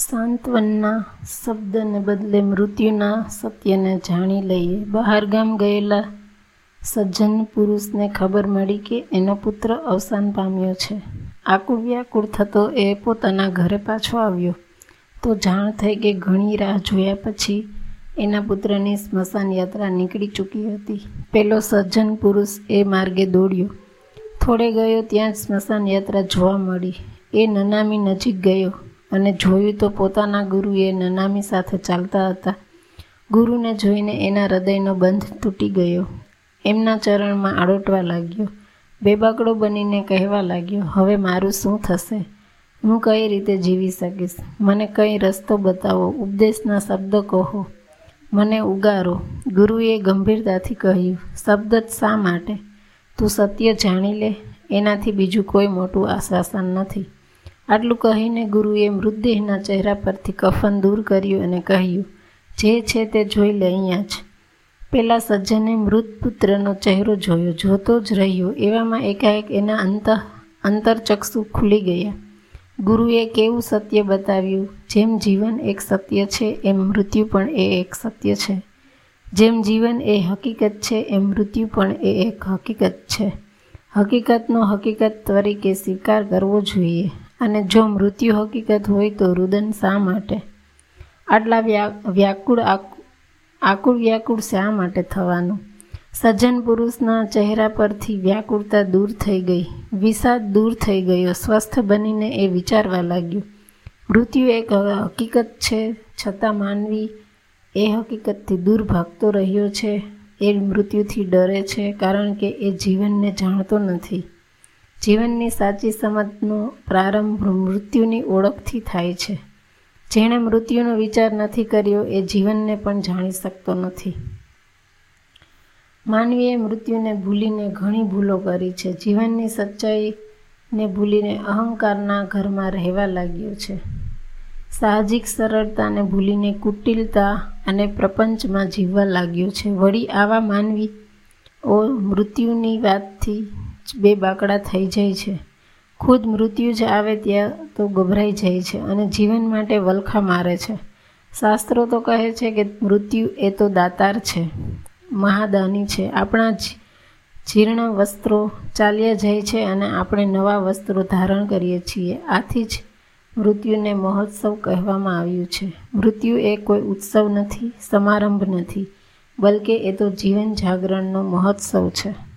સાંત્વનના શબ્દને બદલે મૃત્યુના સત્યને જાણી લઈએ. બહારગામ ગયેલા સજ્જન પુરુષને ખબર મળી કે એનો પુત્ર અવસાન પામ્યો છે. આકુળ વ્યાકુળ થતો એ પોતાના ઘરે પાછો આવ્યો. તો જાણ થઈ કે ઘણી રાહ જોયા પછી એના પુત્રની સ્મશાન યાત્રા નીકળી ચૂકી હતી. પેલો સજ્જન પુરુષ એ માર્ગે દોડ્યો. થોડે ગયો ત્યાં જ સ્મશાન યાત્રા જોવા મળી. એ નનામી નજીક ગયો. અને જોયું તો પોતાના ગુરુએ નનામી સાથે ચાલતા હતા. ગુરુને જોઈને એના હૃદયનો બંધ તૂટી ગયો. એમના ચરણમાં આડોટવા લાગ્યો. બેબાકડો બનીને કહેવા લાગ્યો, હવે મારું શું થશે? હું કઈ રીતે જીવી શકીશ? મને કઈ રસ્તો બતાવો? ઉપદેશના શબ્દ કહો. મને ઉગારો. ગુરુએ ગંભીરતાથી કહ્યું, શબ્દ જ શા માટે? તું સત્ય જાણી લે. એનાથી બીજું કોઈ મોટું આશ્વાસન નથી. આટલું કહીને ગુરુએ મૃતદેહના ચહેરા પરથી કફન દૂર કર્યું અને કહ્યું, જે છે તે જોઈ લે અહીંયા જ. પેલા સજ્જને મૃત પુત્રનો ચહેરો જોયો, જોતો જ રહ્યો. એવામાં એકાએક એના અંત, અંતરચક્ષુ ખુલી ગયા. ગુરુએ કેવું સત્ય બતાવ્યું? જેમ જીવન એક સત્ય છે, એમ મૃત્યુ પણ એ એક સત્ય છે. જેમ જીવન એ હકીકત છે, એમ મૃત્યુ પણ એ એક હકીકત છે. હકીકતનો હકીકત તરીકે સ્વીકાર કરવો જોઈએ. અને જો મૃત્યુ હકીકત હોય તો રુદન શા માટે? આટલા વ્યાકુળ આકુળ વ્યાકુળ શા માટે થવાનું? સજ્જન પુરુષના ચહેરા પરથી વ્યાકુળતા દૂર થઈ ગઈ. વિષાદ દૂર થઈ ગયો. સ્વસ્થ બનીને એ વિચારવા લાગ્યું. મૃત્યુ એક હકીકત છે, છતાં માનવી એ હકીકતથી દૂર ભાગતો રહ્યો છે. એ મૃત્યુથી ડરે છે કારણ કે એ જીવનને જાણતો નથી. જીવનની સાચી સમજનો પ્રારંભ મૃત્યુની ઓળખથી થાય છે. જેણે મૃત્યુનો વિચાર નથી કર્યો એ જીવનને પણ જાણી શકતો નથી. માનવીએ મૃત્યુને ભૂલીને ઘણી ભૂલો કરી છે. જીવનની સચ્ચાઈને ભૂલીને અહંકારના ઘરમાં રહેવા લાગ્યો છે. સાહજિક સરળતાને ભૂલીને કુટિલતા અને પ્રપંચમાં જીવવા લાગ્યો છે. વળી આવા માનવી ઓ મૃત્યુની વાતથી બે બાકડા થઈ જાય છે. ખુદ મૃત્યુ જ આવે ત્યાં તો ગભરાઈ જાય છે અને જીવન માટે વલખા મારે છે. શાસ્ત્રો તો કહે છે કે મૃત્યુ એ તો દાતાર છે. મહાદાની છે. આપણા જીર્ણ વસ્ત્રો ચાલ્યા જાય છે અને આપણે નવા વસ્ત્રો ધારણ કરીએ છીએ. આથી જ મૃત્યુને મહોત્સવ કહેવામાં આવ્યું છે. મૃત્યુ એ કોઈ ઉત્સવ નથી, સમારંભ નથી, બલકે એ તો જીવન જાગરણનો મહોત્સવ છે.